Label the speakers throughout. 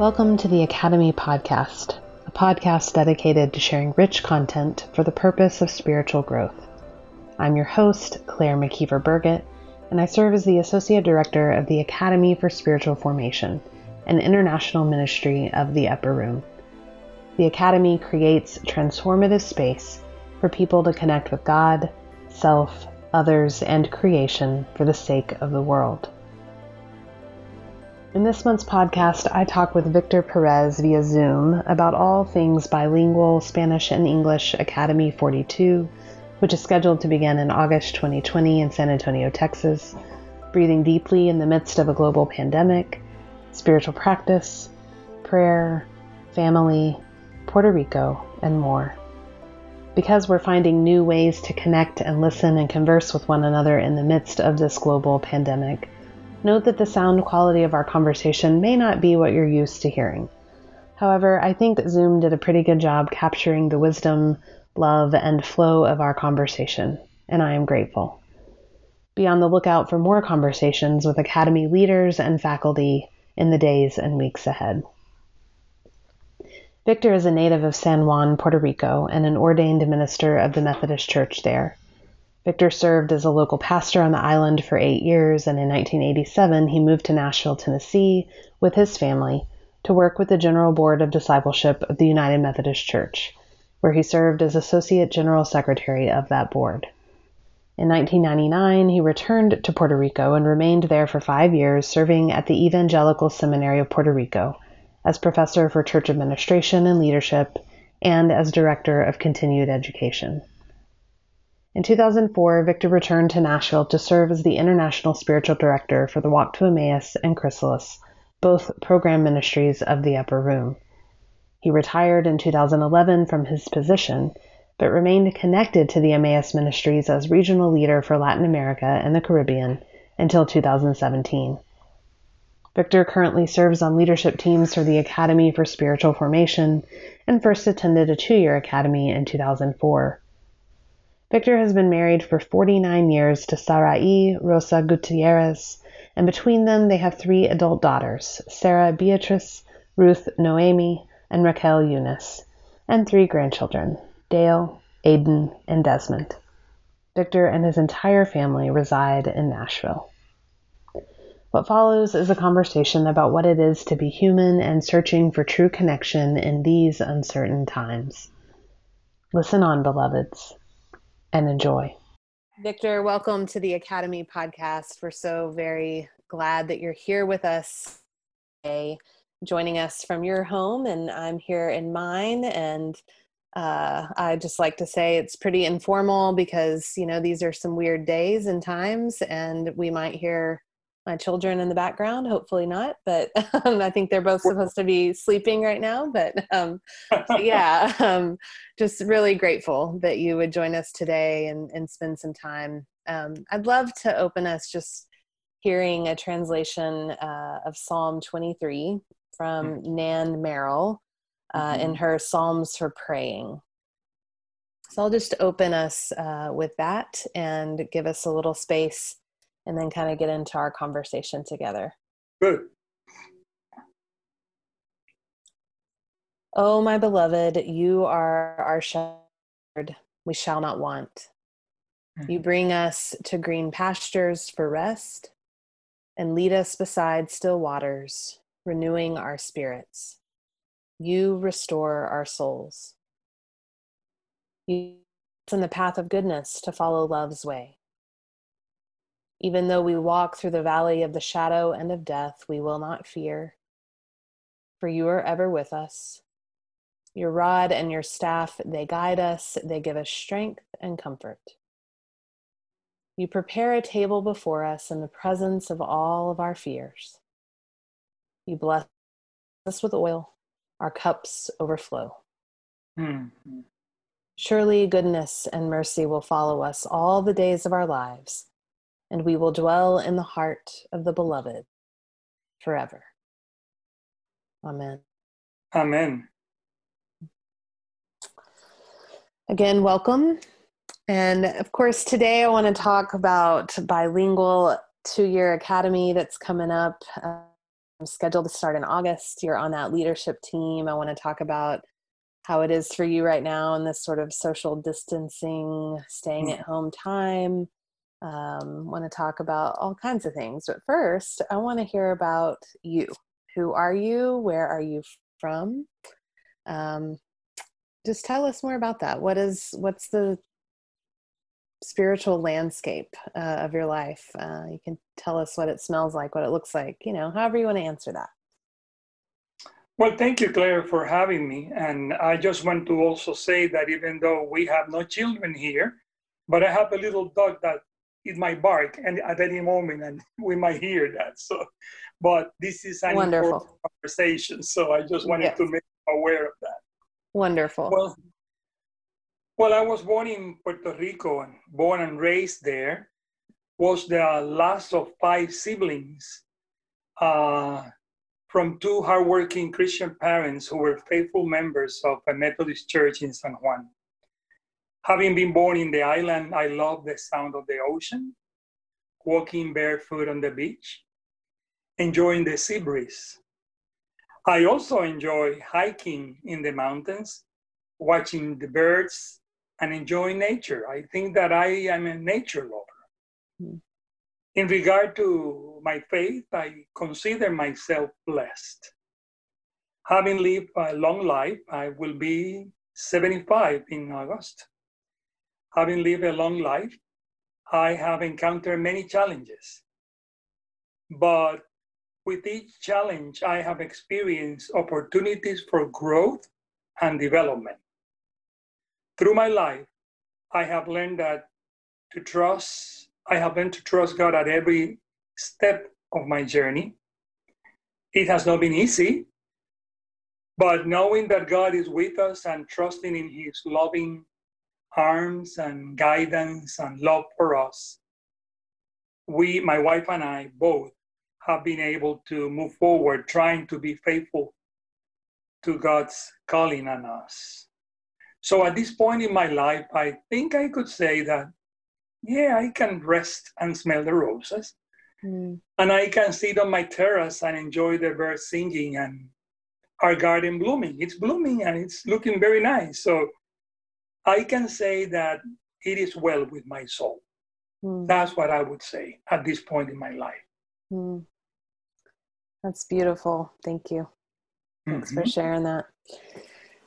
Speaker 1: Welcome to the Academy Podcast, a podcast dedicated to sharing rich content for the purpose of spiritual growth. I'm your host, Claire McKeever Burgett, and I serve as the Associate Director of the Academy for Spiritual Formation, an international ministry of the Upper Room. The Academy creates transformative space for people to connect with God, self, others, and creation for the sake of the world. In this month's podcast, I talk with Victor Perez via Zoom about all things bilingual Spanish and English Academy 42, which is scheduled to begin in August 2020 in San Antonio, Texas, breathing deeply in the midst of a global pandemic, spiritual practice, prayer, family, Puerto Rico, and more. Because we're finding new ways to connect and listen and converse with one another in the midst of this global pandemic, Note that the sound quality of our conversation may not be what you're used to hearing. However, I think that Zoom did a pretty good job capturing the wisdom, love, and flow of our conversation, and I am grateful. Be on the lookout for more conversations with Academy leaders and faculty in the days and weeks ahead. Victor is a native of San Juan, Puerto Rico, and an ordained minister of the Methodist Church there. Victor served as a local pastor on the island for eight years, and in 1987 he moved to Nashville, Tennessee, with his family to work with the General Board of Discipleship of the United Methodist Church, where he served as Associate General Secretary of that board. In 1999, he returned to Puerto Rico and remained there for five years, serving at the Evangelical Seminary of Puerto Rico as professor for church administration and leadership and as director of continued education. In 2004, Victor returned to Nashville to serve as the International Spiritual Director for the Walk to Emmaus and Chrysalis, both program ministries of the Upper Room. He retired in 2011 from his position, but remained connected to the Emmaus ministries as regional leader for Latin America and the Caribbean until 2017. Victor currently serves on leadership teams for the Academy for Spiritual Formation and first attended a two year academy in 2004. Victor has been married for 49 years to Sarai Rosa Gutierrez, and between them they have three adult daughters Sarah Beatrice, Ruth Noemi, and Raquel Eunice, and three grandchildren Dale, Aiden, and Desmond. Victor and his entire family reside in Nashville. What follows is a conversation about what it is to be human and searching for true connection in these uncertain times. Listen on, beloveds and enjoy. Victor, welcome to the Academy podcast. We're so very glad that you're here with us today, joining us from your home, and I'm here in mine. And uh, I just like to say it's pretty informal because you know these are some weird days and times, and we might hear my children in the background hopefully not but um, i think they're both supposed to be sleeping right now but, um, but yeah um, just really grateful that you would join us today and, and spend some time um, i'd love to open us just hearing a translation uh, of psalm 23 from mm-hmm. nan merrill uh, mm-hmm. in her psalms for praying so i'll just open us uh, with that and give us a little space and then kind of get into our conversation together.
Speaker 2: Good.
Speaker 1: Oh, my beloved, you are our shepherd. We shall not want. You mm-hmm. bring us to green pastures for rest and lead us beside still waters, renewing our spirits. You restore our souls. You in the path of goodness to follow love's way. Even though we walk through the valley of the shadow and of death, we will not fear, for you are ever with us. Your rod and your staff, they guide us, they give us strength and comfort. You prepare a table before us in the presence of all of our fears. You bless us with oil, our cups overflow. Mm-hmm. Surely goodness and mercy will follow us all the days of our lives and we will dwell in the heart of the beloved forever. Amen.
Speaker 2: Amen.
Speaker 1: Again, welcome. And of course, today I want to talk about bilingual two year academy that's coming up. Uh, scheduled to start in August. You're on that leadership team. I want to talk about how it is for you right now in this sort of social distancing, staying mm. at home time. Um, want to talk about all kinds of things. But first, I want to hear about you. Who are you? Where are you from? Um, just tell us more about that. What is what's the spiritual landscape uh, of your life? Uh, you can tell us what it smells like, what it looks like. You know, however you want to answer that.
Speaker 2: Well, thank you, Claire, for having me. And I just want to also say that even though we have no children here, but I have a little dog that it might bark and at any moment and we might hear that. So, but this is an Wonderful. important conversation. So I just wanted yes. to make aware of that.
Speaker 1: Wonderful.
Speaker 2: Well, well, I was born in Puerto Rico and born and raised there. Was the last of five siblings uh, from two hardworking Christian parents who were faithful members of a Methodist church in San Juan. Having been born in the island, I love the sound of the ocean, walking barefoot on the beach, enjoying the sea breeze. I also enjoy hiking in the mountains, watching the birds, and enjoying nature. I think that I am a nature lover. Mm. In regard to my faith, I consider myself blessed. Having lived a long life, I will be 75 in August. Having lived a long life, I have encountered many challenges. But with each challenge, I have experienced opportunities for growth and development. Through my life, I have learned that to trust I have learned to trust God at every step of my journey. It has not been easy, but knowing that God is with us and trusting in His loving arms and guidance and love for us, we, my wife and I, both have been able to move forward, trying to be faithful to God's calling on us. So at this point in my life, I think I could say that yeah, I can rest and smell the roses. Mm. And I can sit on my terrace and enjoy the birds singing and our garden blooming. It's blooming and it's looking very nice. So I can say that it is well with my soul. Mm. That's what I would say at this point in my life. Mm.
Speaker 1: That's beautiful. Thank you. Thanks mm-hmm. for sharing that.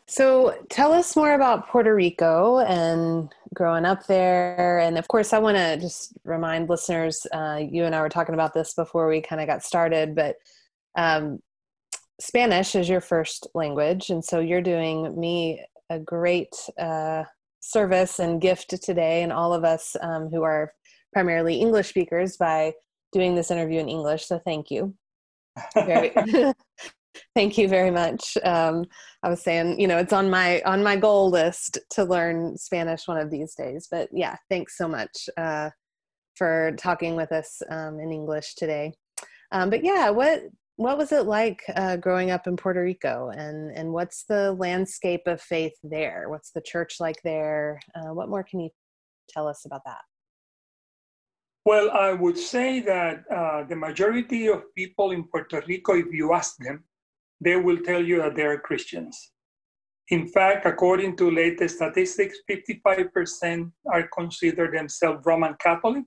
Speaker 1: So tell us more about Puerto Rico and growing up there. And of course, I want to just remind listeners uh, you and I were talking about this before we kind of got started, but um, Spanish is your first language. And so you're doing me a great uh, service and gift today, and all of us um, who are primarily English speakers by doing this interview in English. So thank you. Very, Thank you very much. Um, I was saying, you know, it's on my on my goal list to learn Spanish one of these days. But yeah, thanks so much uh, for talking with us um, in English today. Um, but yeah, what what was it like uh, growing up in Puerto Rico, and and what's the landscape of faith there? What's the church like there? Uh, what more can you tell us about that?
Speaker 2: Well, I would say that uh, the majority of people in Puerto Rico, if you ask them, they will tell you that they are Christians. In fact, according to latest statistics, 55% are considered themselves Roman Catholic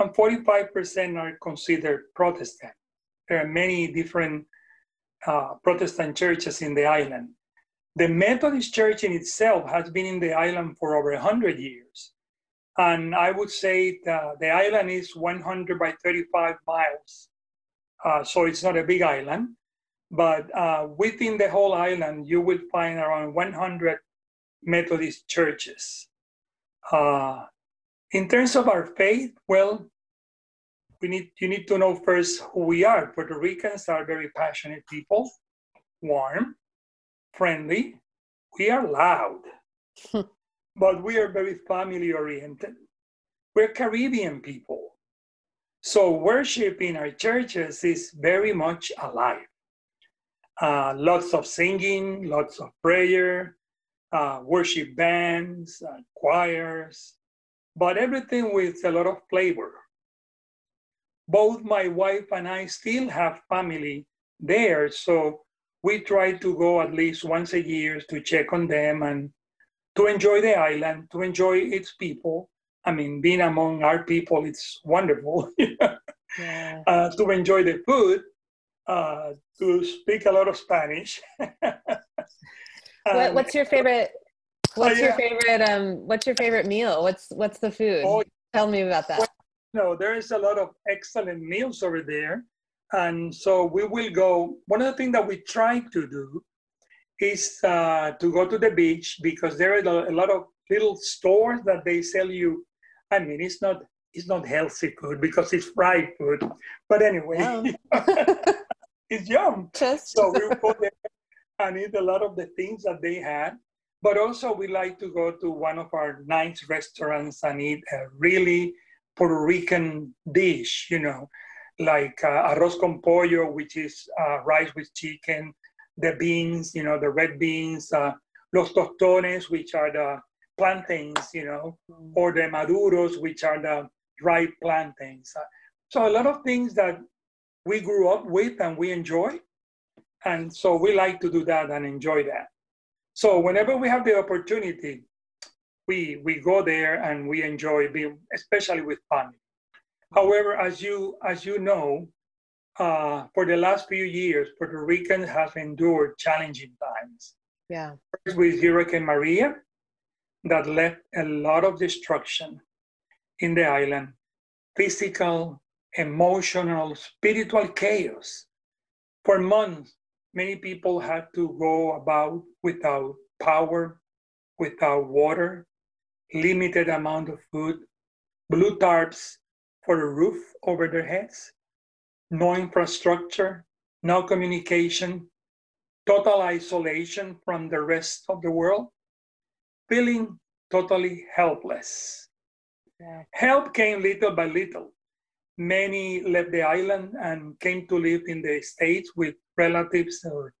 Speaker 2: and 45% are considered Protestant. There are many different uh, Protestant churches in the island. The Methodist Church in itself has been in the island for over 100 years. And I would say that the island is 100 by 35 miles. Uh, so it's not a big island. But uh, within the whole island, you will find around 100 Methodist churches. Uh, in terms of our faith, well, we need you need to know first who we are. Puerto Ricans are very passionate people, warm, friendly. We are loud, but we are very family oriented. We're Caribbean people. So worship in our churches is very much alive uh, lots of singing, lots of prayer, uh, worship bands, uh, choirs, but everything with a lot of flavor. Both my wife and I still have family there. So we try to go at least once a year to check on them and to enjoy the island, to enjoy its people. I mean, being among our people, it's wonderful. yeah. uh, to enjoy the food, uh, to speak a lot of Spanish.
Speaker 1: what, what's your favorite? What's oh, yeah. your favorite? Um, what's your favorite meal? What's what's the food? Oh, Tell me about that. Well,
Speaker 2: no, there is a lot of excellent meals over there. And so we will go. One of the things that we try to do is uh, to go to the beach because there are a lot of little stores that they sell you. I mean, it's not it's not healthy food because it's fried food, but anyway, it's yum. Just. So we go there and eat a lot of the things that they had. But also, we like to go to one of our nice restaurants and eat a really Puerto Rican dish, you know, like uh, arroz con pollo, which is uh, rice with chicken, the beans, you know, the red beans, uh, los tostones, which are the plantains, you know, mm. or the maduros, which are the dried plantains. Uh, so a lot of things that we grew up with and we enjoy. And so we like to do that and enjoy that. So whenever we have the opportunity, we we go there and we enjoy being, especially with family. However, as you as you know, uh, for the last few years, Puerto Ricans have endured challenging times.
Speaker 1: Yeah.
Speaker 2: First with Hurricane Maria, that left a lot of destruction in the island, physical, emotional, spiritual chaos. For months, many people had to go about without power, without water, limited amount of food, blue tarps for a roof over their heads, no infrastructure, no communication, total isolation from the rest of the world, feeling totally helpless. Yeah. Help came little by little. Many left the island and came to live in the States with relatives or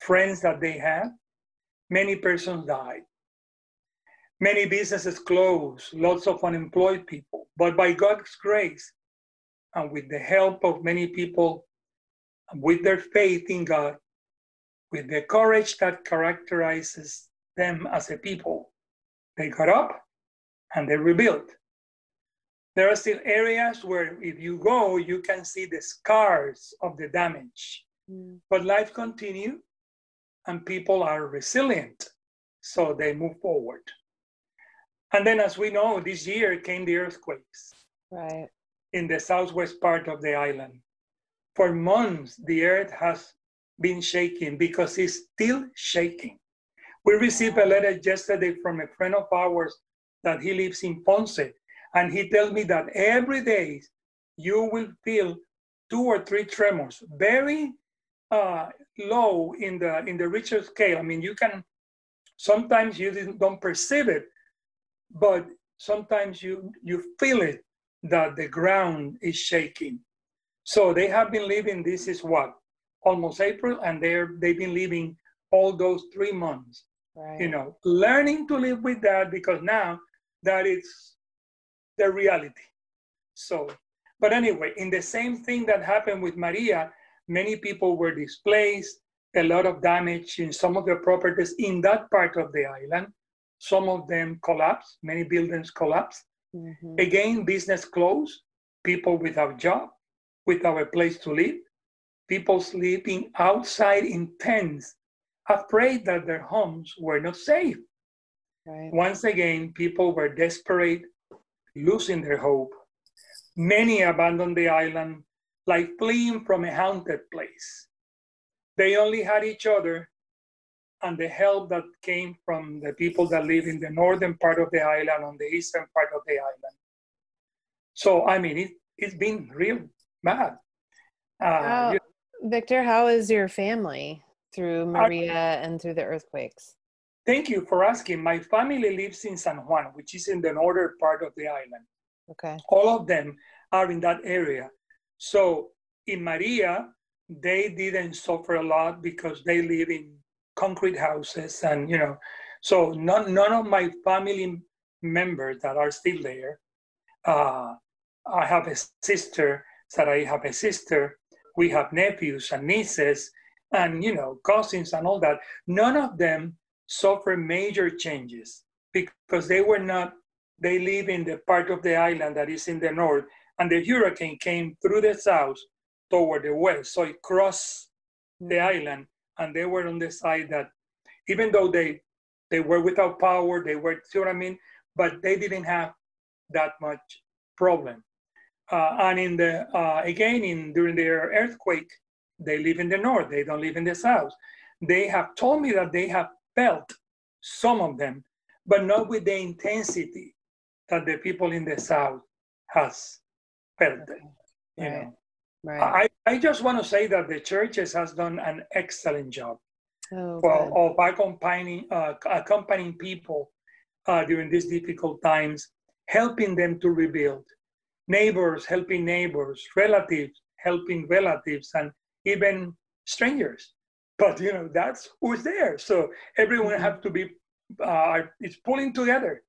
Speaker 2: friends that they had. Many persons died. Many businesses closed, lots of unemployed people. But by God's grace, and with the help of many people, with their faith in God, with the courage that characterizes them as a people, they got up and they rebuilt. There are still areas where, if you go, you can see the scars of the damage. Mm. But life continues and people are resilient, so they move forward. And then, as we know, this year came the earthquakes.
Speaker 1: Right.
Speaker 2: In the southwest part of the island. For months, the earth has been shaking because it's still shaking. We received a letter yesterday from a friend of ours that he lives in Ponce, and he tells me that every day you will feel two or three tremors, very uh, low in the in the Richter scale. I mean, you can sometimes you don't perceive it, but sometimes you, you feel it that the ground is shaking. So they have been living, this is what, almost April, and they're, they've been living all those three months. Right. You know, learning to live with that because now that is the reality. So, but anyway, in the same thing that happened with Maria, many people were displaced, a lot of damage in some of the properties in that part of the island. Some of them collapsed, many buildings collapsed. Mm-hmm. Again, business closed, people without job, without a place to live, people sleeping outside in tents, afraid that their homes were not safe. Right. Once again, people were desperate, losing their hope. Many abandoned the island like fleeing from a haunted place. They only had each other and the help that came from the people that live in the northern part of the island, on the eastern part of the island. So, I mean, it, it's been real bad.
Speaker 1: Uh, Victor, how is your family through Maria I, and through the earthquakes?
Speaker 2: Thank you for asking. My family lives in San Juan, which is in the northern part of the island.
Speaker 1: Okay.
Speaker 2: All of them are in that area. So in Maria, they didn't suffer a lot because they live in concrete houses and you know so none, none of my family members that are still there uh, i have a sister that i have a sister. We have nephews and nieces and, you know, cousins and all that. None of them suffer major changes because they were not, they live in the part of the island that is in the north and the hurricane came through the south toward the west. So it crossed the mm. island and they were on the side that even though they they were without power, they were, see what I mean? But they didn't have that much problem. Uh, and in the uh, again in during their earthquake, they live in the north. They don't live in the south. They have told me that they have felt some of them, but not with the intensity that the people in the south has felt. You right. know, right. I, I just want to say that the churches has done an excellent job oh, for, of accompanying uh, accompanying people uh, during these difficult times, helping them to rebuild. Neighbors helping neighbors, relatives helping relatives, and even strangers. But you know that's who's there. So everyone mm-hmm. have to be uh, it's pulling together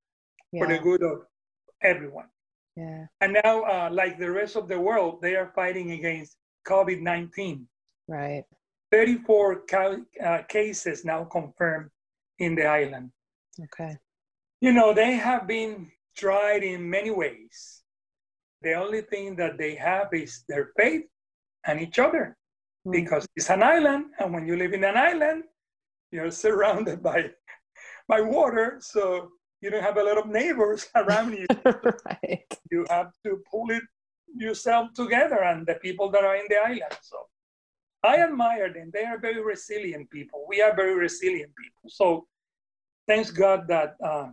Speaker 2: yeah. for the good of everyone.
Speaker 1: Yeah.
Speaker 2: And now, uh, like the rest of the world, they are fighting against COVID 19.
Speaker 1: Right.
Speaker 2: 34 ca- uh, cases now confirmed in the island.
Speaker 1: Okay.
Speaker 2: You know, they have been tried in many ways. The only thing that they have is their faith and each other mm. because it's an island. And when you live in an island, you're surrounded by, by water. So you don't have a lot of neighbors around you. right. You have to pull it yourself together and the people that are in the island. So I admire them. They are very resilient people. We are very resilient people. So thanks God that uh,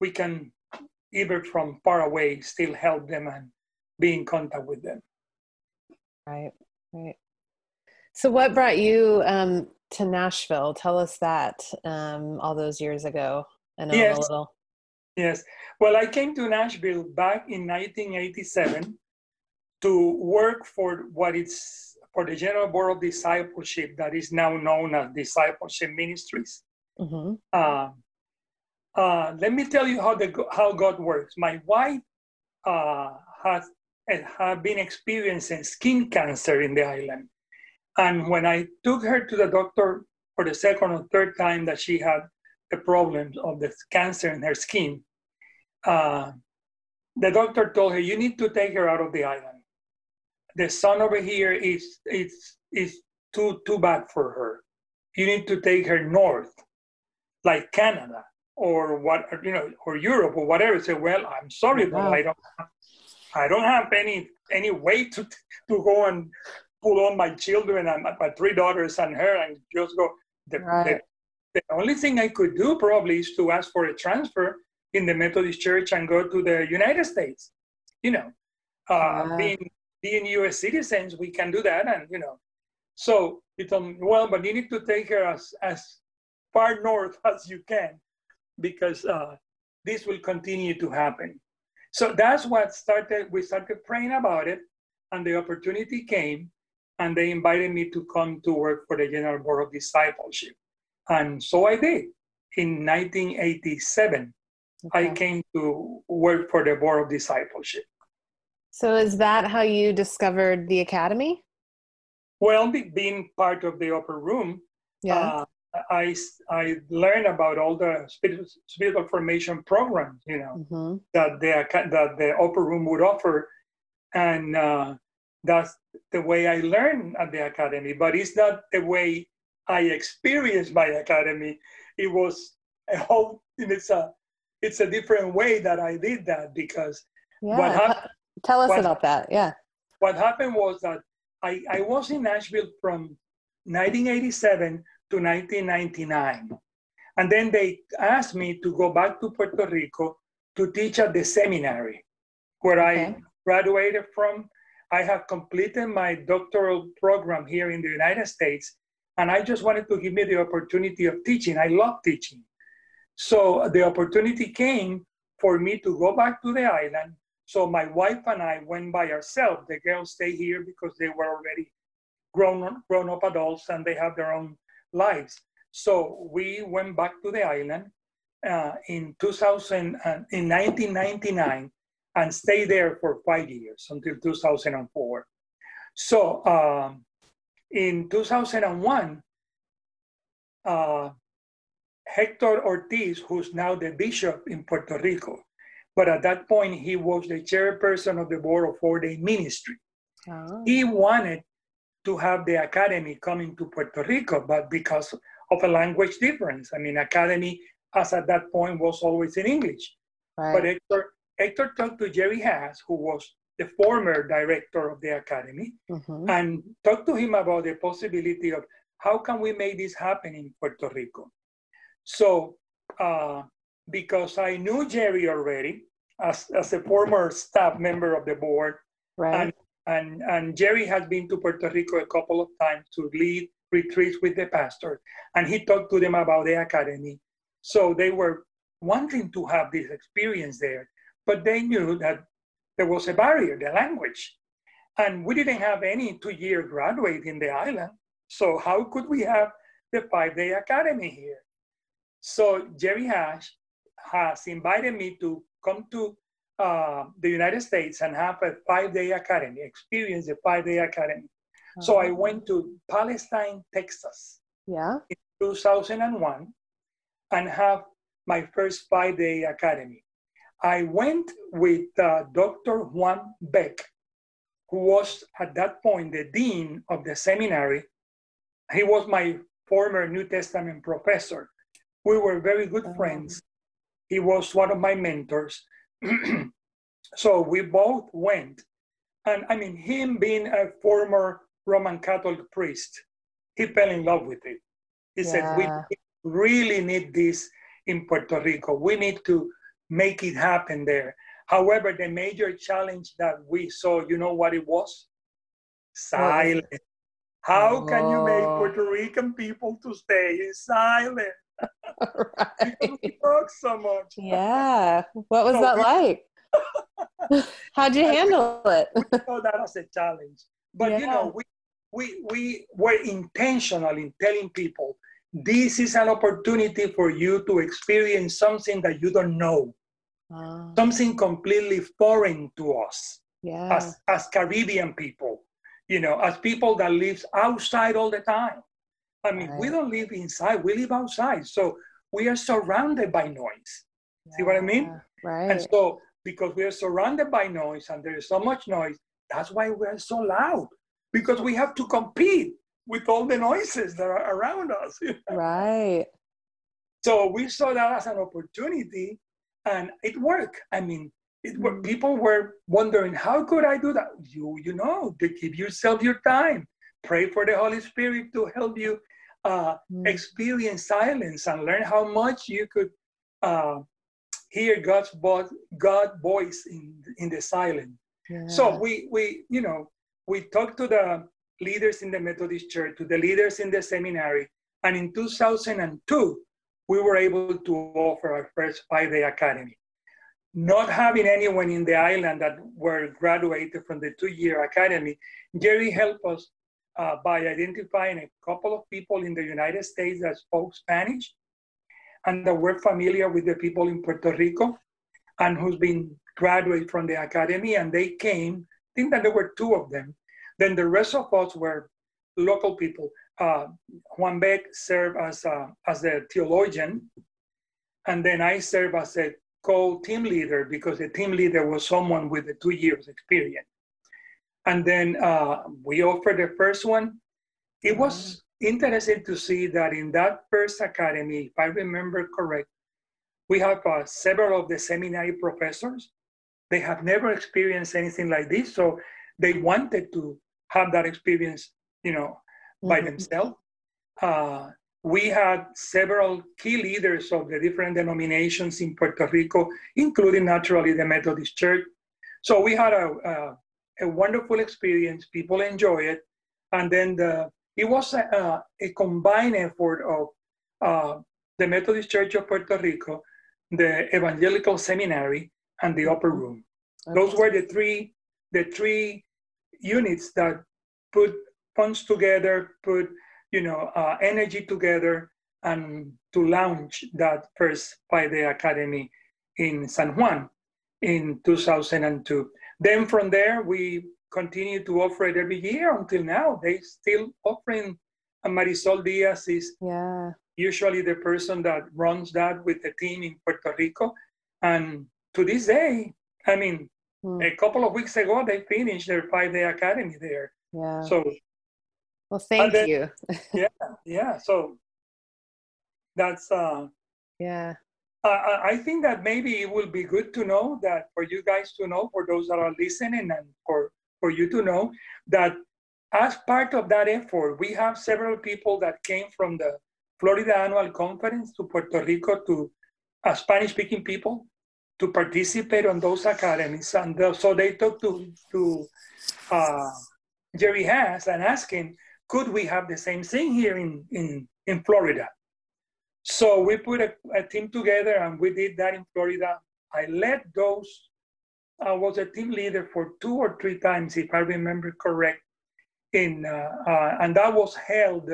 Speaker 2: we can, even from far away, still help them and be in contact with them.
Speaker 1: Right, right. So, what brought you um, to Nashville? Tell us that um, all those years ago. I know yes. a little.
Speaker 2: Yes. Well, I came to Nashville back in 1987 to work for what is for the General Board of Discipleship that is now known as Discipleship Ministries. Mm-hmm. Uh, uh, let me tell you how the how God works. My wife uh, has had been experiencing skin cancer in the island, and when I took her to the doctor for the second or third time that she had the problems of the cancer in her skin, uh, the doctor told her, "You need to take her out of the island. The sun over here is is is too too bad for her. You need to take her north, like Canada." or what you know or Europe or whatever say well I'm sorry but I don't I don't have any any way to to go and pull on my children and my, my three daughters and her and just go the, right. the, the only thing I could do probably is to ask for a transfer in the Methodist Church and go to the United States you know uh, being being US citizens we can do that and you know so he told me well but you need to take her as as far north as you can because uh, this will continue to happen. So that's what started, we started praying about it, and the opportunity came, and they invited me to come to work for the General Board of Discipleship. And so I did. In 1987, okay. I came to work for the Board of Discipleship.
Speaker 1: So is that how you discovered the academy?
Speaker 2: Well, being part of the upper room, yeah. Uh, I, I learned about all the spiritual, spiritual formation programs, you know, mm-hmm. that the that the upper room would offer, and uh, that's the way I learned at the academy. But it's not the way I experienced my academy. It was a whole. It's a it's a different way that I did that because
Speaker 1: yeah. what happened. Tell us what, about that. Yeah.
Speaker 2: What happened was that I, I was in Nashville from 1987 to 1999. And then they asked me to go back to Puerto Rico to teach at the seminary where okay. I graduated from. I have completed my doctoral program here in the United States, and I just wanted to give me the opportunity of teaching. I love teaching. So the opportunity came for me to go back to the island. So my wife and I went by ourselves. The girls stay here because they were already grown, grown up adults and they have their own lives. So we went back to the island uh, in 2000, uh, in 1999, and stayed there for five years until 2004. So um, in 2001, uh, Hector Ortiz, who's now the bishop in Puerto Rico, but at that point he was the chairperson of the board of four day ministry. Oh. He wanted to have the academy coming to Puerto Rico, but because of a language difference, I mean, academy as at that point was always in English. Right. But Hector, Hector talked to Jerry Haas, who was the former director of the academy, mm-hmm. and talked to him about the possibility of how can we make this happen in Puerto Rico. So, uh, because I knew Jerry already as, as a former staff member of the board, right. and, and, and Jerry has been to Puerto Rico a couple of times to lead retreats with the pastor, and he talked to them about the academy. So they were wanting to have this experience there, but they knew that there was a barrier, the language. And we didn't have any two year graduate in the island. So how could we have the five day academy here? So Jerry Haas has invited me to come to uh, the United States and have a five day academy, experience a five day academy. So I uh-huh. went to Palestine, Texas.
Speaker 1: Yeah.
Speaker 2: In 2001 and have my first five day academy. I went with uh, Dr. Juan Beck, who was at that point the dean of the seminary. He was my former New Testament professor. We were very good oh. friends. He was one of my mentors. so we both went. And I mean, him being a former Roman Catholic priest, he fell in love with it. He yeah. said, We really need this in Puerto Rico. We need to make it happen there. However, the major challenge that we saw, you know what it was? Silence. How oh. can you make oh. Puerto Rican people to stay in silence? right. talk so much.
Speaker 1: Yeah. What was so, that like? How'd you handle it?
Speaker 2: we saw that as a challenge. But yeah. you know, we, we we were intentional in telling people this is an opportunity for you to experience something that you don't know, ah. something completely foreign to us yeah. as, as Caribbean people, you know, as people that live outside all the time. I mean, right. we don't live inside, we live outside. So we are surrounded by noise. Yeah. See what I mean?
Speaker 1: Right.
Speaker 2: And so, because we are surrounded by noise and there is so much noise, that's why we are so loud, because we have to compete with all the noises that are around us.
Speaker 1: Right.
Speaker 2: So we saw that as an opportunity and it worked. I mean, it mm. people were wondering, how could I do that? You, you know, to give yourself your time. Pray for the Holy Spirit to help you uh, mm. experience silence and learn how much you could uh, hear God's voice, God voice in in the silence. Yeah. So we we you know we talked to the leaders in the Methodist Church, to the leaders in the seminary. And in 2002, we were able to offer our first five day academy. Not having anyone in the island that were graduated from the two year academy, Jerry helped us uh, by identifying a couple of people in the United States that spoke Spanish and that were familiar with the people in Puerto Rico and who's been graduated from the academy. And they came, I think that there were two of them, then the rest of us were local people. Uh, Juan Beck served as, a, as the theologian, and then I served as a co-team leader because the team leader was someone with a two years experience. And then uh, we offered the first one. It was interesting to see that in that first academy, if I remember correct, we have uh, several of the seminary professors. They have never experienced anything like this, so they wanted to have that experience, you know, by mm-hmm. themselves. Uh, we had several key leaders of the different denominations in Puerto Rico, including naturally the Methodist Church. So we had a, a, a wonderful experience. People enjoy it. And then the, it was a, a combined effort of uh, the Methodist Church of Puerto Rico, the Evangelical Seminary, and the Upper Room. Okay. Those were the three, the three units that put funds together, put you know uh, energy together, and to launch that first five-day academy in San Juan. in 2002. Then from there, we continue to offer it every year until now. They still offering. And Marisol Diaz is
Speaker 1: yeah.
Speaker 2: usually the person that runs that with the team in Puerto Rico. And to this day, I mean, hmm. a couple of weeks ago, they finished their five day academy there.
Speaker 1: Yeah.
Speaker 2: So,
Speaker 1: well, thank then, you.
Speaker 2: yeah, yeah. So that's uh,
Speaker 1: yeah.
Speaker 2: I, think that maybe it will be good to know that for you guys to know, for those that are listening, and for for you to know that as part of that effort, we have several people that came from the Florida Annual Conference to Puerto Rico to uh, Spanish-speaking people to participate on those academies, and the, so they talked to to uh, Jerry Haas and asking, could we have the same thing here in in in Florida? So we put a, a, team together and we did that in Florida. I led those, I was a team leader for two or three times, if I remember correct. In, uh, uh, and that was held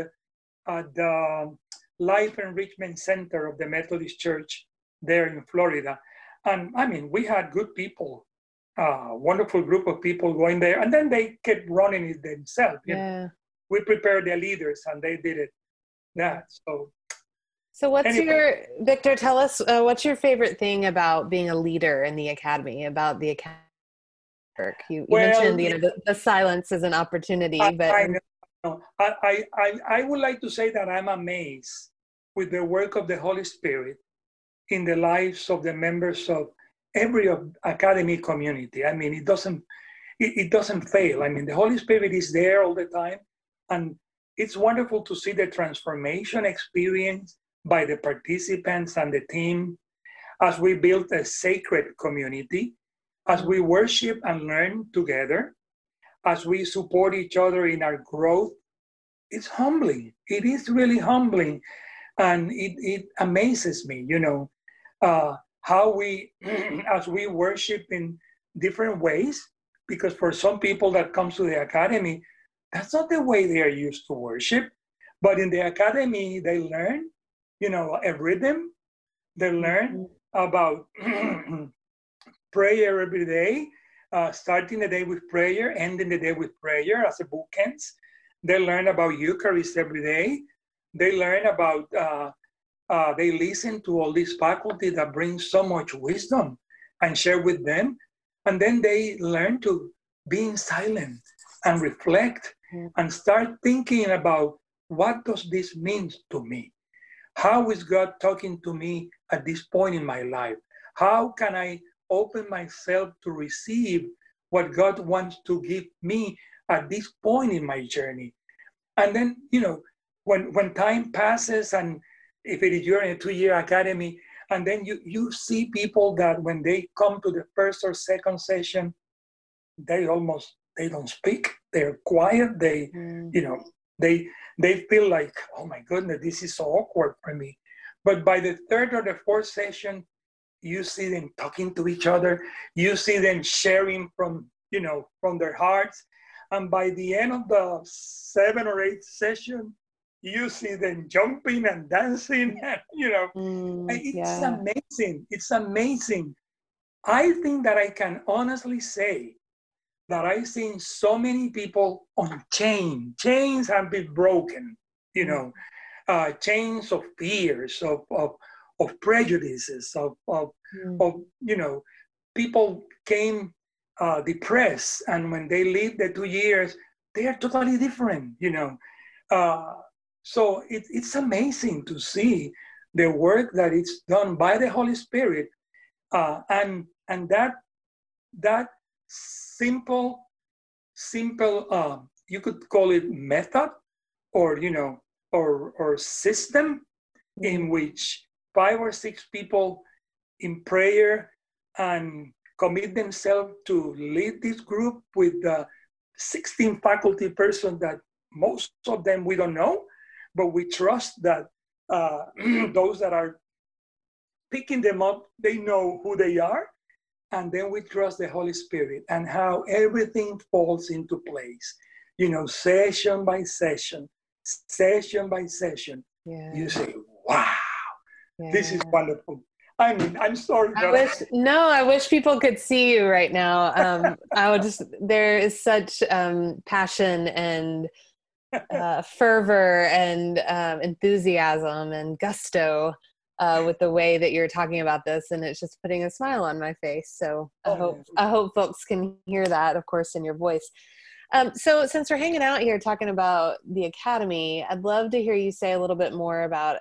Speaker 2: at the Life Enrichment Center of the Methodist Church there in Florida. And I mean, we had good people, uh, wonderful group of people going there. And then they kept running it themselves.
Speaker 1: Yeah.
Speaker 2: We prepared the leaders and they did it. That. So
Speaker 1: so, what's anyway. your Victor? Tell us uh, what's your favorite thing about being a leader in the academy? About the academy work, you, you well, mentioned you know the, the, silence is an opportunity, I, but
Speaker 2: I, know. I, I I would like to say that I'm amazed with the work of the Holy Spirit in the lives of the members of every academy community. I mean, it doesn't it, it doesn't fail. I mean, the Holy Spirit is there all the time, and it's wonderful to see the transformation experience by the participants and the team as we build a sacred community, as we worship and learn together, as we support each other in our growth. It's humbling. It is really humbling. And it, it amazes me, you know, uh, how we, as we worship in different ways, because for some people that comes to the academy, that's not the way they are used to worship. But in the academy, they learn you know, a rhythm. They learn mm-hmm. about prayer every day, uh, starting the day with prayer, ending the day with prayer as a bookends. They learn about Eucharist every day. They learn about, uh, uh, they listen to all these faculty that bring so much wisdom and share with them. And then they learn to be in silent and reflect and start thinking about what does this mean to me? How is God talking to me at this point in my life? How can I open myself to receive what God wants to give me at this point in my journey? And then, you know, when when time passes and if it is you're in a two-year academy, and then you you see people that when they come to the first or second session, they almost they don't speak. They're quiet. They, mm. you know, they they feel like, oh my goodness, this is so awkward for me. But by the third or the fourth session, you see them talking to each other. You see them sharing from, you know, from their hearts. And by the end of the seven or eight session, you see them jumping and dancing. And, you know, mm, it's yeah. amazing. It's amazing. I think that I can honestly say that I've seen so many people on chain. Chains have been broken, you know, uh, chains of fears, of, of, of prejudices, of, of, mm. of, you know, people came uh, depressed. And when they leave the two years, they are totally different, you know. Uh, so it, it's amazing to see the work that it's done by the Holy Spirit. Uh, and, and that, that simple, simple, uh, you could call it method or, you know, or, or system in which five or six people in prayer and commit themselves to lead this group with the 16 faculty person that most of them we don't know, but we trust that uh, those that are picking them up, they know who they are and then we trust the Holy Spirit and how everything falls into place. You know, session by session, session by session. Yeah. You say, wow, yeah. this is wonderful. I mean, I'm sorry.
Speaker 1: I wish no, I wish people could see you right now. Um, I would just there is such um, passion and uh, fervor and um, enthusiasm and gusto uh, with the way that you're talking about this, and it's just putting a smile on my face. So I oh, hope I hope folks can hear that, of course, in your voice. Um, so since we're hanging out here talking about the academy, I'd love to hear you say a little bit more about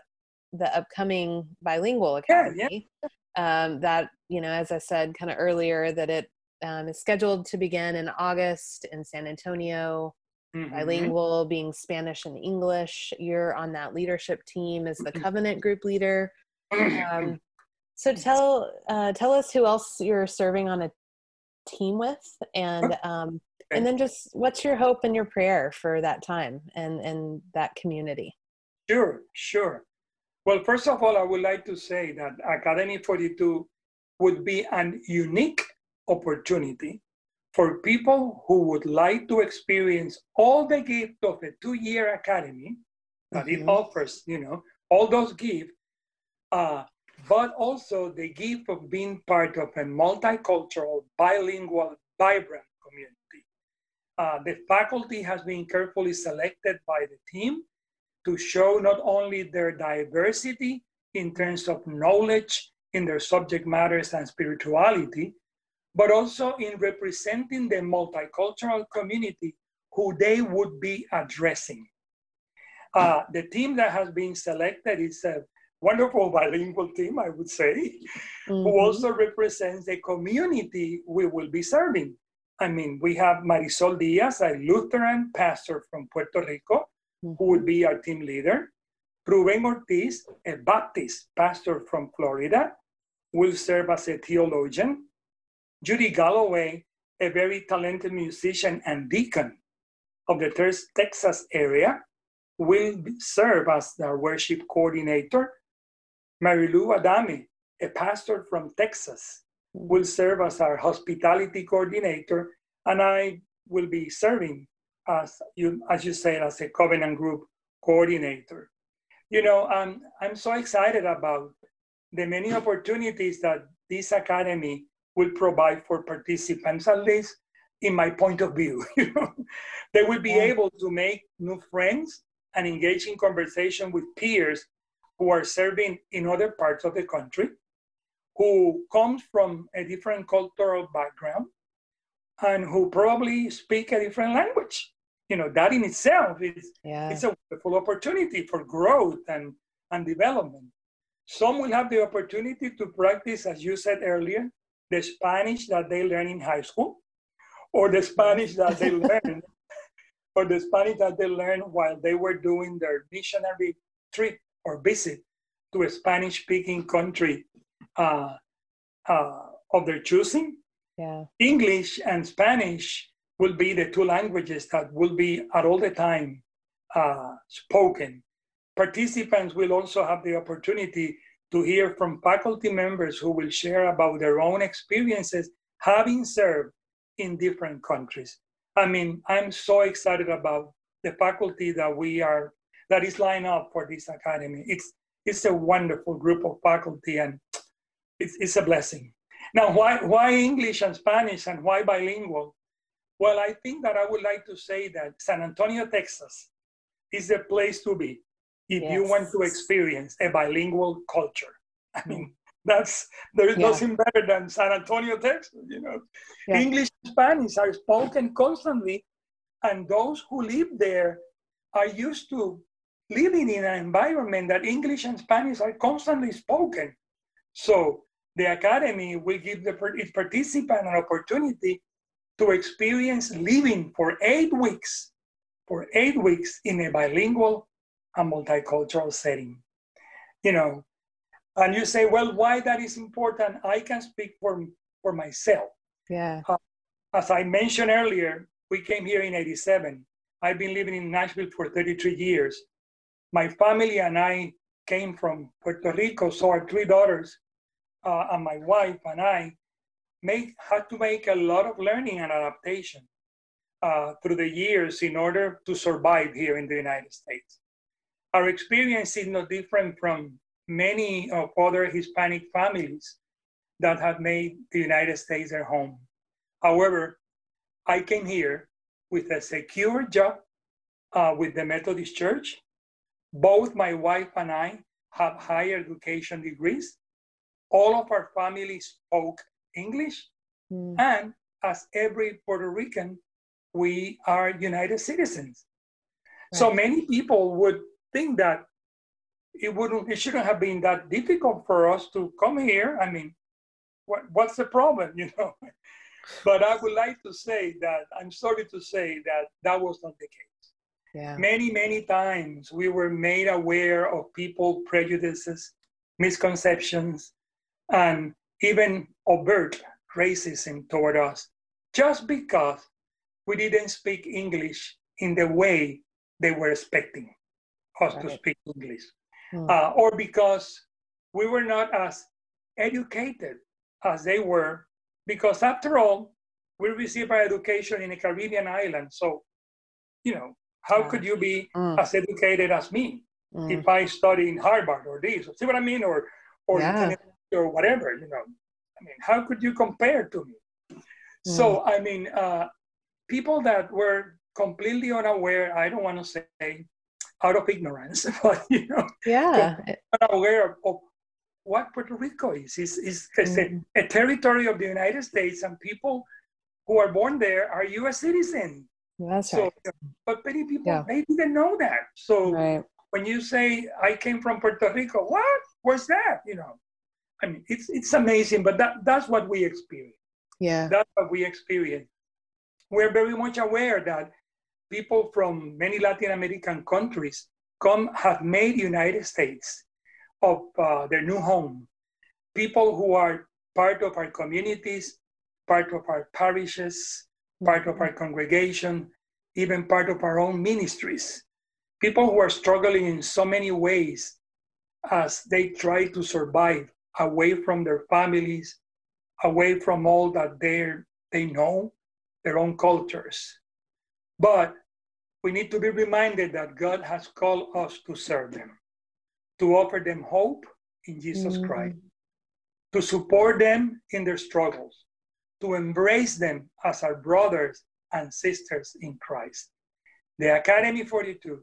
Speaker 1: the upcoming bilingual academy. Yeah, yeah. Um, that you know, as I said kind of earlier, that it um, is scheduled to begin in August in San Antonio. Mm-hmm. Bilingual, being Spanish and English. You're on that leadership team as the mm-hmm. Covenant group leader. Um, so tell uh, tell us who else you're serving on a team with, and um, and then just what's your hope and your prayer for that time and and that community.
Speaker 2: Sure, sure. Well, first of all, I would like to say that Academy 42 would be an unique opportunity for people who would like to experience all the gift of a two-year academy that mm-hmm. it offers, you know, all those gifts, uh, but also the gift of being part of a multicultural, bilingual, vibrant community. Uh, the faculty has been carefully selected by the team to show not only their diversity in terms of knowledge in their subject matters and spirituality, but also in representing the multicultural community who they would be addressing. Uh, the team that has been selected is a wonderful bilingual team, I would say, mm-hmm. who also represents the community we will be serving. I mean, we have Marisol Diaz, a Lutheran pastor from Puerto Rico, who will be our team leader. Ruben Ortiz, a Baptist pastor from Florida, will serve as a theologian. Judy Galloway, a very talented musician and deacon of the Texas area, will serve as the worship coordinator. Mary Lou Adame, a pastor from Texas, mm. will serve as our hospitality coordinator, and I will be serving as you as you said as a covenant group coordinator. You know, I'm I'm so excited about the many opportunities that this academy will provide for participants, at least in my point of view. You know, they will be able to make new friends and engage in conversation with peers who are serving in other parts of the country, who comes from a different cultural background, and who probably speak a different language. You know, that in itself is yeah. it's a wonderful opportunity for growth and, and development. Some will have the opportunity to practice, as you said earlier, the Spanish that they learn in high school, or the Spanish that they learn, or the Spanish that they learned while they were doing their missionary trip or visit to a Spanish-speaking country uh, uh, of their choosing.
Speaker 1: Yeah.
Speaker 2: English and Spanish will be the two languages that will be at all the time uh, spoken. Participants will also have the opportunity to hear from faculty members who will share about their own experiences having served in different countries. I mean, I'm so excited about the faculty that we are that is lined up for this academy. It's it's a wonderful group of faculty and it's, it's a blessing. Now, why, why English and Spanish and why bilingual? Well, I think that I would like to say that San Antonio, Texas is the place to be if yes. you want to experience a bilingual culture. I mm. mean, that's there's yeah. nothing better than San Antonio, Texas. You know, yeah. English and Spanish are spoken constantly, and those who live there are used to living in an environment that English and Spanish are constantly spoken. So the academy will give the, its participant an opportunity to experience living for eight weeks, for eight weeks in a bilingual and multicultural setting. You know, and you say, well, why that is important? I can speak for, for myself.
Speaker 1: Yeah. Uh,
Speaker 2: as I mentioned earlier, we came here in 87. I've been living in Nashville for 33 years. My family and I came from Puerto Rico, so our three daughters uh, and my wife and I made, had to make a lot of learning and adaptation uh, through the years in order to survive here in the United States. Our experience is no different from many of other Hispanic families that have made the United States their home. However, I came here with a secure job uh, with the Methodist Church. Both my wife and I have higher education degrees. All of our family spoke English. Mm. And as every Puerto Rican, we are United citizens. Right. So many people would think that it wouldn't, it shouldn't have been that difficult for us to come here. I mean, what, what's the problem, you know? but I would like to say that I'm sorry to say that that was not the case. Yeah. Many, many times we were made aware of people prejudices, misconceptions, and even overt racism toward us just because we didn't speak English in the way they were expecting us right. to speak English, mm. uh, or because we were not as educated as they were, because after all, we received our education in a Caribbean island. So, you know, how could you be mm. as educated as me mm. if I study in Harvard or this? See what I mean? Or or yeah. or whatever, you know. I mean, how could you compare to me? Mm. So, I mean, uh, people that were completely unaware, I don't want to say out of ignorance, but, you know,
Speaker 1: yeah.
Speaker 2: unaware of, of what Puerto Rico is. It's, it's, it's mm. a, a, territory of the United States, and people who are born there are U.S. citizens.
Speaker 1: That's so, right.
Speaker 2: But many people, yeah. they didn't know that. So right. when you say, I came from Puerto Rico, what? Where's that? You know, I mean, it's it's amazing, but that that's what we experience.
Speaker 1: Yeah,
Speaker 2: that's what we experience. We're very much aware that people from many Latin American countries come have made United States of uh, their new home. People who are part of our communities, part of our parishes, part of our congregation, even part of our own ministries. People who are struggling in so many ways as they try to survive away from their families, away from all that they they know, their own cultures. But we need to be reminded that God has called us to serve them, to offer them hope in Jesus mm-hmm. Christ, to support them in their struggles, to embrace them as our brothers and sisters in Christ. The Academy 42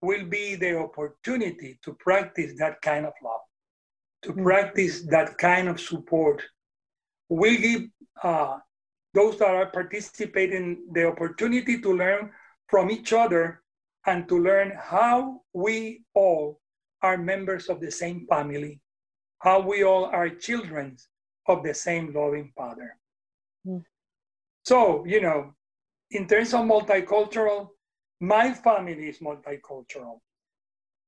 Speaker 2: will be the opportunity to practice that kind of love to practice that kind of support. We give uh, those that are participating the opportunity to learn from each other and to learn how we all are members of the same family, how we all are children of the same loving Father. Mm. So, you know, in terms of multicultural, my family is multicultural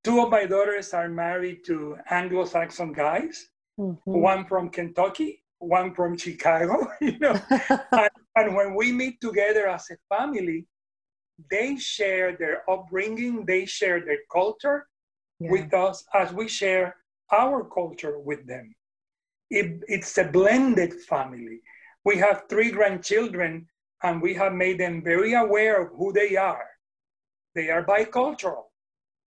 Speaker 2: two of my daughters are married to Anglo-Saxon guys, mm-hmm. one from Kentucky, one from Chicago, you know. and, and, when we meet together as a family, they share their upbringing, they share their culture yeah. with us as we share our culture with them. It, it's a blended family. We have three grandchildren, and we have made them very aware of who they are. They are bicultural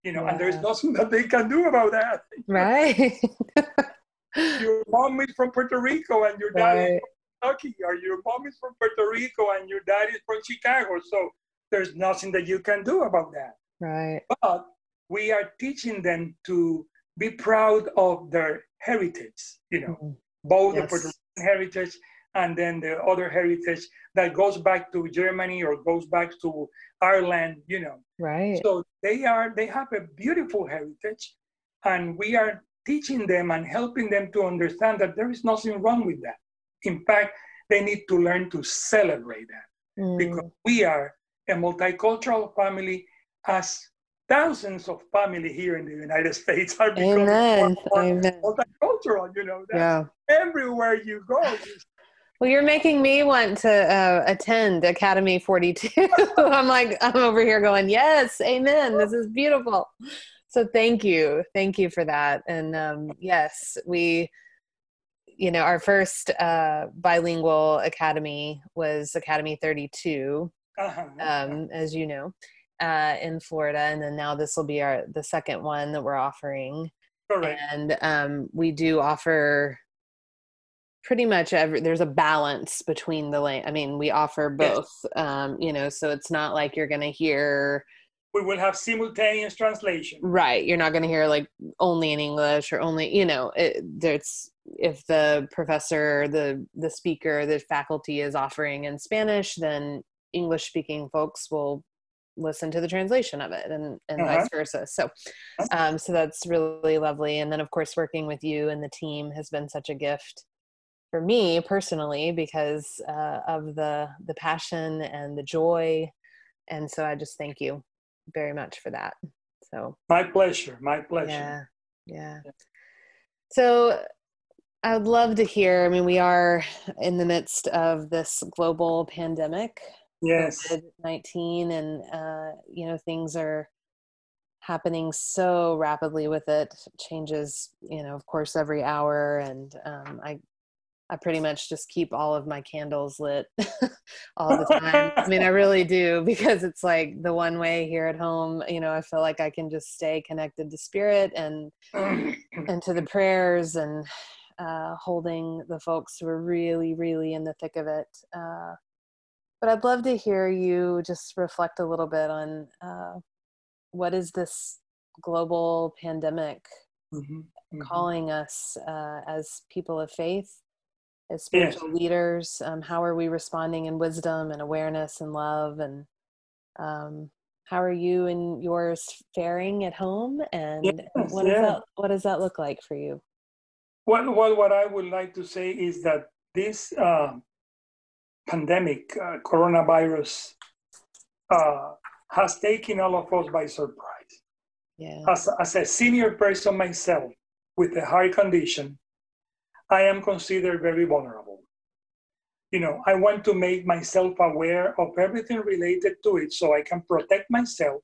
Speaker 2: you know, yeah. and there's nothing that they can do about that.
Speaker 1: Right.
Speaker 2: your mom is from Puerto Rico and your dad right. is from Kentucky, or your mom is from Puerto Rico and your dad is from Chicago. So there's nothing that you can do about that.
Speaker 1: Right.
Speaker 2: But we are teaching them to be proud of their heritage, you know, mm-hmm. both yes. the Puerto Rican heritage and then the other heritage that goes back to Germany or goes back to Ireland, you know.
Speaker 1: Right.
Speaker 2: So they are they have a beautiful heritage, and we are teaching them and helping them to understand that there is nothing wrong with that. In fact, they need to learn to celebrate that mm. because we are a multicultural family as thousands of families here in the United States are becoming Amen. More, more Amen. multicultural. You know,
Speaker 1: yeah.
Speaker 2: everywhere you go, you
Speaker 1: well, you're making me want to uh, attend Academy 42. I'm like, I'm over here going, yes, amen. This is beautiful. So thank you. Thank you for that. And um, yes, we, you know, our first uh, bilingual academy was Academy 32, uh-huh. um, as you know, uh, in Florida. And then now this will be our the second one that we're offering
Speaker 2: Correct.
Speaker 1: And um, we do offer pretty much every there's a balance between the lane i mean we offer both yes. um you know so it's not like you're gonna hear
Speaker 2: we will have simultaneous translation.
Speaker 1: Right you're not gonna hear like only in english or only you know it, there's if the professor the the speaker the faculty is offering in spanish then english speaking folks will listen to the translation of it and, and uh-huh. vice versa. So um, so that's really lovely. And then of course working with you and the team has been such a gift for me personally because uh, of the the passion and the joy and so i just thank you very much for that. So
Speaker 2: my pleasure my pleasure.
Speaker 1: Yeah yeah. So i would love to hear i mean we are in the midst of this global pandemic
Speaker 2: yes.
Speaker 1: COVID-19 and uh, you know things are happening so rapidly with it. Changes you know of course every hour and um, i I pretty much just keep all of my candles lit all the time. I mean, I really do because it's like the one way here at home, you know, I feel like I can just stay connected to spirit and and to the prayers and uh, holding the folks who are really, really in the thick of it. Uh, but I'd love to hear you just reflect a little bit on uh, what is this global pandemic mm-hmm, mm-hmm. calling us uh, as people of faith as spiritual yes. leaders um, how are we responding in wisdom and awareness and love and um, how are you and yours faring at home and yes, what does that what does that look like for you
Speaker 2: well, well what i would like to say is that this uh, pandemic uh, coronavirus uh, has taken all of us by surprise
Speaker 1: yeah.
Speaker 2: as, as a senior person myself with a heart condition I am considered very vulnerable. You know, I want to make myself aware of everything related to it so I can protect myself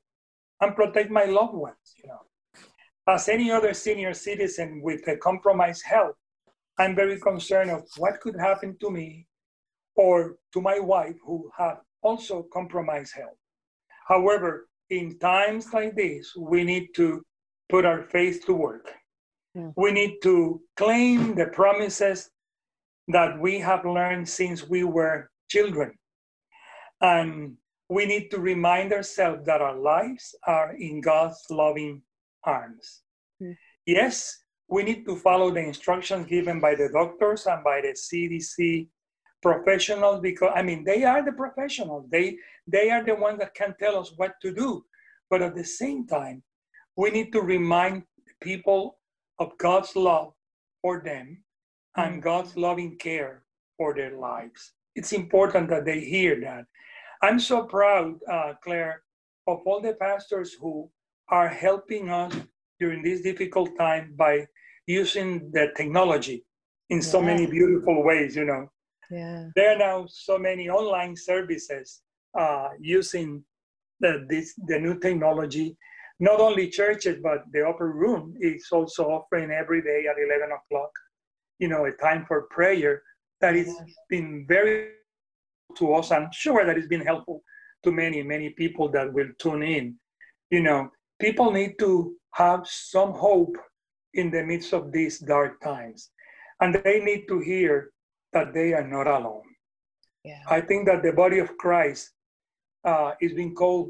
Speaker 2: and protect my loved ones, you know. As any other senior citizen with a compromised health, I'm very concerned of what could happen to me or to my wife who have also compromised health. However, in times like this, we need to put our faith to work. We need to claim the promises that we have learned since we were children. And we need to remind ourselves that our lives are in God's loving arms. Yes, we need to follow the instructions given by the doctors and by the CDC professionals because I mean they are the professionals. They they are the ones that can tell us what to do. But at the same time, we need to remind people of God's love for them and mm. God's loving care for their lives. It's important that they hear that. I'm so proud, uh, Claire, of all the pastors who are helping us during this difficult time by using the technology in so many beautiful ways, you know.
Speaker 1: Yeah.
Speaker 2: There are now so many online services uh, using the, this, the new technology not only churches, but the upper room is also offering every day at 11 o'clock, you know, a time for prayer that has been very to us. I'm sure that it's been helpful to many, many people that will tune in. You know, people need to have some hope in the midst of these dark times. And they need to hear that they are not alone.
Speaker 1: Yeah.
Speaker 2: I think that the body of Christ uh, is being called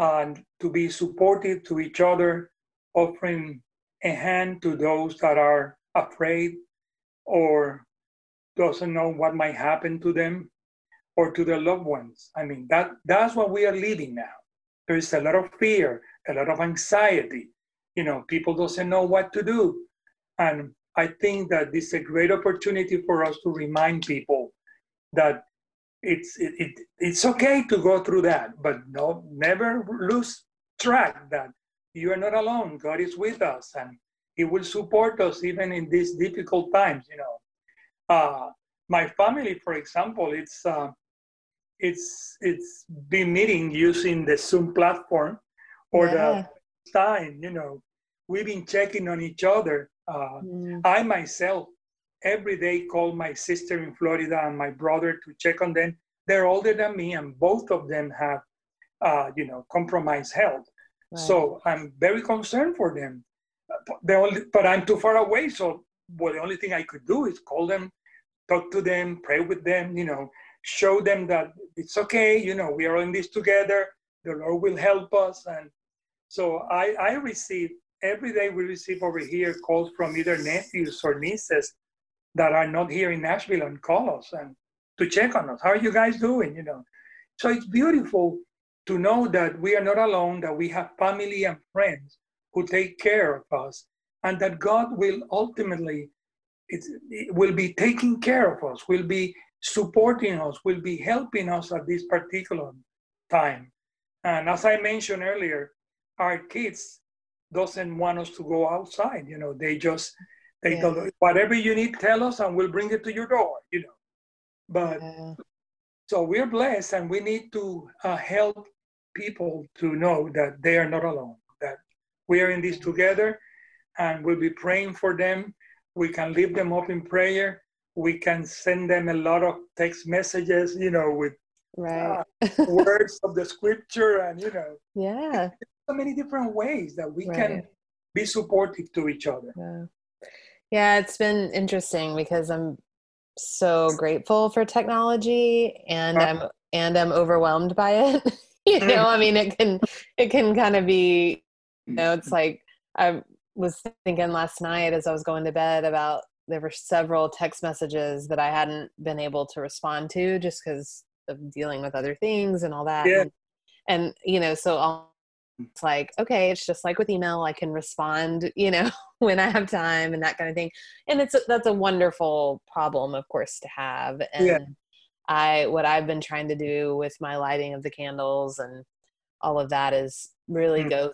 Speaker 2: and to be supportive to each other, offering a hand to those that are afraid or doesn't know what might happen to them or to their loved ones. I mean, that, that's what we are living now. There is a lot of fear, a lot of anxiety. You know, people doesn't know what to do. And I think that this is a great opportunity for us to remind people that it's it, it, it's okay to go through that but no never lose track that you are not alone god is with us and he will support us even in these difficult times you know uh, my family for example it's uh, it's it's been meeting using the zoom platform or yeah. the time you know we've been checking on each other uh, mm. i myself every day call my sister in Florida and my brother to check on them. They're older than me, and both of them have, uh, you know, compromised health. Right. So I'm very concerned for them. the only, but I'm too far away. So, well, the only thing I could do is call them, talk to them, pray with them, you know, show them that it's okay, you know, we are in this together. The Lord will help us. And so I, I receive, every day we receive over here calls from either nephews or nieces that are not here in Nashville and call us and to check on us. How are you guys doing? You know, so it's beautiful to know that we are not alone, that we have family and friends who take care of us, and that God will ultimately it will be taking care of us, will be supporting us, will be helping us at this particular time. And as I mentioned earlier, our kids doesn't want us to go outside. You know, they just they yeah. tell whatever you need, tell us, and we'll bring it to your door. You know, but yeah. so we're blessed, and we need to uh, help people to know that they are not alone. That we are in this together, and we'll be praying for them. We can lift them up in prayer. We can send them a lot of text messages, you know, with
Speaker 1: right
Speaker 2: uh, words of the scripture, and you know,
Speaker 1: yeah,
Speaker 2: so many different ways that we right. can be supportive to each other.
Speaker 1: Yeah. Yeah, it's been interesting because I'm so grateful for technology and. I'm and I'm overwhelmed by it. you know, mm. I mean it can it can kind of be you know, it's like I was thinking last night as I was going to bed about there were several text messages that I hadn't been able to respond to just because of dealing with other things and all that.
Speaker 2: Yeah.
Speaker 1: And, and you know, so I'll it's like okay it's just like with email i can respond you know when i have time and that kind of thing and it's a, that's a wonderful problem of course to have and yeah. i what i've been trying to do with my lighting of the candles and all of that is really mm-hmm. go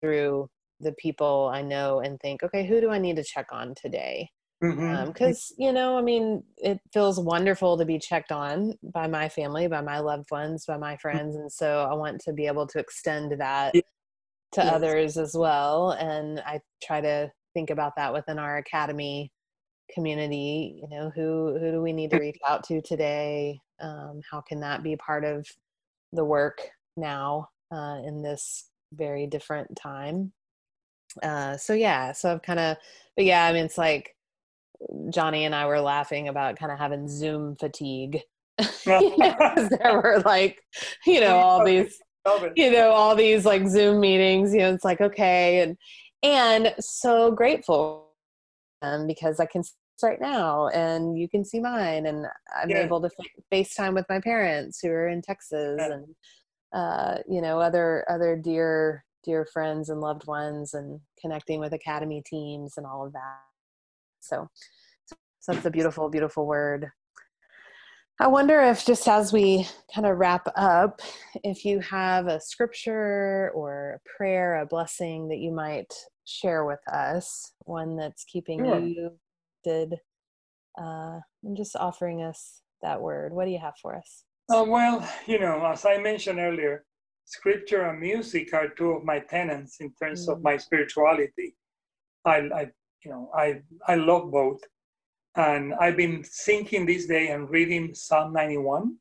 Speaker 1: through the people i know and think okay who do i need to check on today because mm-hmm. um, you know i mean it feels wonderful to be checked on by my family by my loved ones by my mm. friends and so i want to be able to extend that to yes. others as well and i try to think about that within our academy community you know who who do we need to reach out to today um, how can that be part of the work now uh, in this very different time uh, so yeah so i've kind of but yeah i mean it's like Johnny and I were laughing about kind of having Zoom fatigue. because there were like, you know, all these, you know, all these like Zoom meetings. You know, it's like okay, and and so grateful um, because I can see right now and you can see mine and i'm yeah. able to facetime with my parents who are in texas yeah. and uh, you know other other dear dear friends and loved ones and connecting with academy teams and all of that so, so that's a beautiful, beautiful word. I wonder if, just as we kind of wrap up, if you have a scripture or a prayer, a blessing that you might share with us, one that's keeping sure. you did, uh, and just offering us that word. What do you have for us?
Speaker 2: Uh, well, you know, as I mentioned earlier, scripture and music are two of my tenants in terms mm. of my spirituality. I, I you know, I, I love both. And I've been thinking this day and reading Psalm 91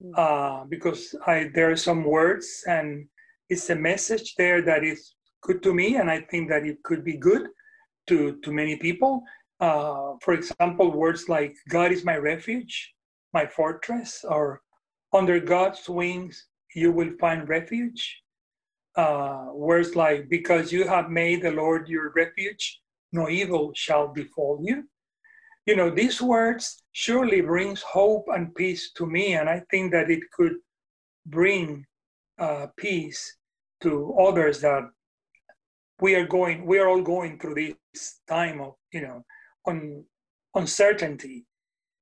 Speaker 2: hmm. uh, because I, there are some words and it's a message there that is good to me, and I think that it could be good to, to many people. Uh, for example, words like God is my refuge, my fortress, or under God's wings you will find refuge. Uh, words like because you have made the Lord your refuge, no evil shall befall you. You know, these words surely brings hope and peace to me, and I think that it could bring uh, peace to others that we are going, we are all going through this time of, you know, un, uncertainty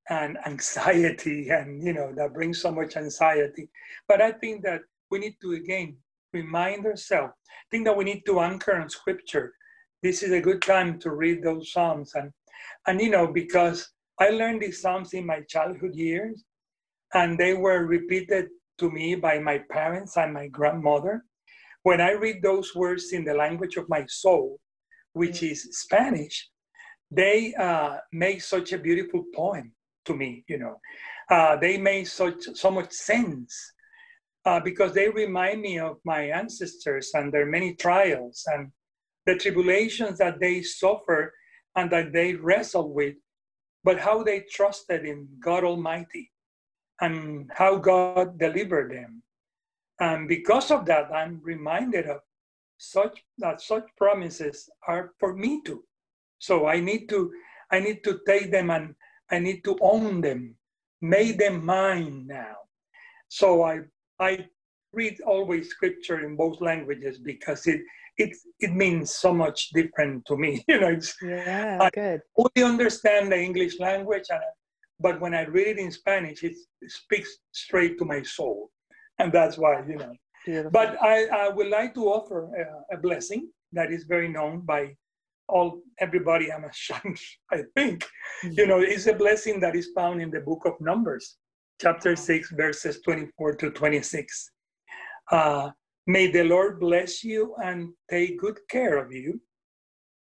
Speaker 2: and anxiety, and you know that brings so much anxiety. But I think that we need to again remind ourselves. I think that we need to anchor in Scripture this is a good time to read those psalms. And and you know because i learned these psalms in my childhood years and they were repeated to me by my parents and my grandmother. When i read those words in the language of my soul which is spanish they uh, make such a beautiful poem to me you know. Uh, they make such so much sense uh, because they remind me of my ancestors and their many trials and the tribulations that they suffer and that they wrestle with, but how they trusted in God Almighty and how God delivered them. And because of that, I'm reminded of such that such promises are for me too. So I need to I need to take them and I need to own them, make them mine now. So I I read always scripture in both languages because it it it means so much different to me. You know, it's,
Speaker 1: Yeah,
Speaker 2: I-
Speaker 1: good.
Speaker 2: only understand the English language, but when I read it in Spanish, it speaks straight to my soul, and that's why you know.
Speaker 1: Beautiful.
Speaker 2: But I, I would like to offer a, a blessing that is very known by all everybody. I'm ashamed, I think. You know, it's a blessing that is found in the book of Numbers, chapter 6, verses 24 to 26. Uh, May the Lord bless you and take good care of you.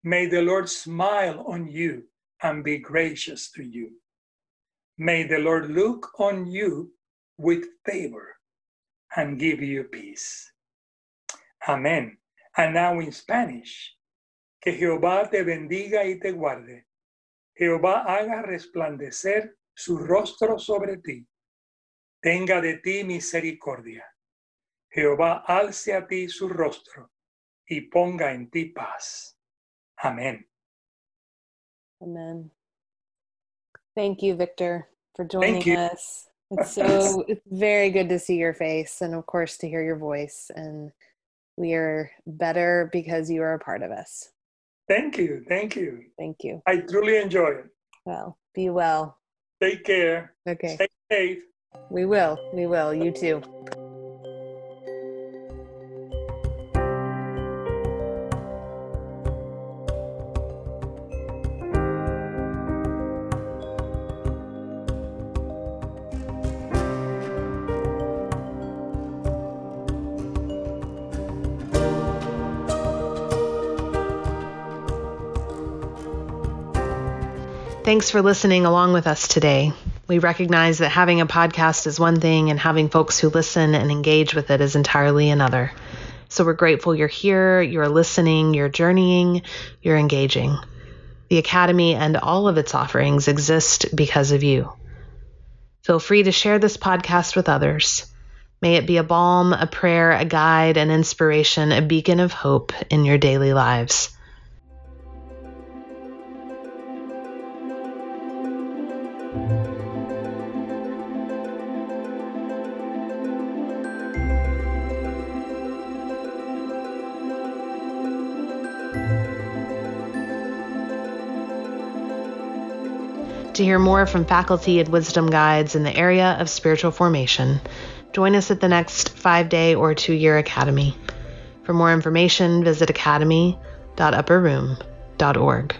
Speaker 2: May the Lord smile on you and be gracious to you. May the Lord look on you with favor and give you peace. Amén. And now in Spanish. Que Jehová te bendiga y te guarde. Jehová haga resplandecer su rostro sobre ti. Tenga de ti misericordia. Jehová alce a ti su rostro y ponga en ti paz. Amén.
Speaker 1: Amen. Thank you, Victor, for joining us. It's so it's very good to see your face and of course to hear your voice and we are better because you are a part of us.
Speaker 2: Thank you. Thank you.
Speaker 1: Thank you.
Speaker 2: I truly enjoy it.
Speaker 1: Well, be well.
Speaker 2: Take care.
Speaker 1: Okay.
Speaker 2: Stay safe.
Speaker 1: We will. We will. You too. Thanks for listening along with us today. We recognize that having a podcast is one thing and having folks who listen and engage with it is entirely another. So we're grateful you're here, you're listening, you're journeying, you're engaging. The Academy and all of its offerings exist because of you. Feel free to share this podcast with others. May it be a balm, a prayer, a guide, an inspiration, a beacon of hope in your daily lives. To hear more from faculty and wisdom guides in the area of spiritual formation, join us at the next five day or two year academy. For more information, visit academy.upperroom.org.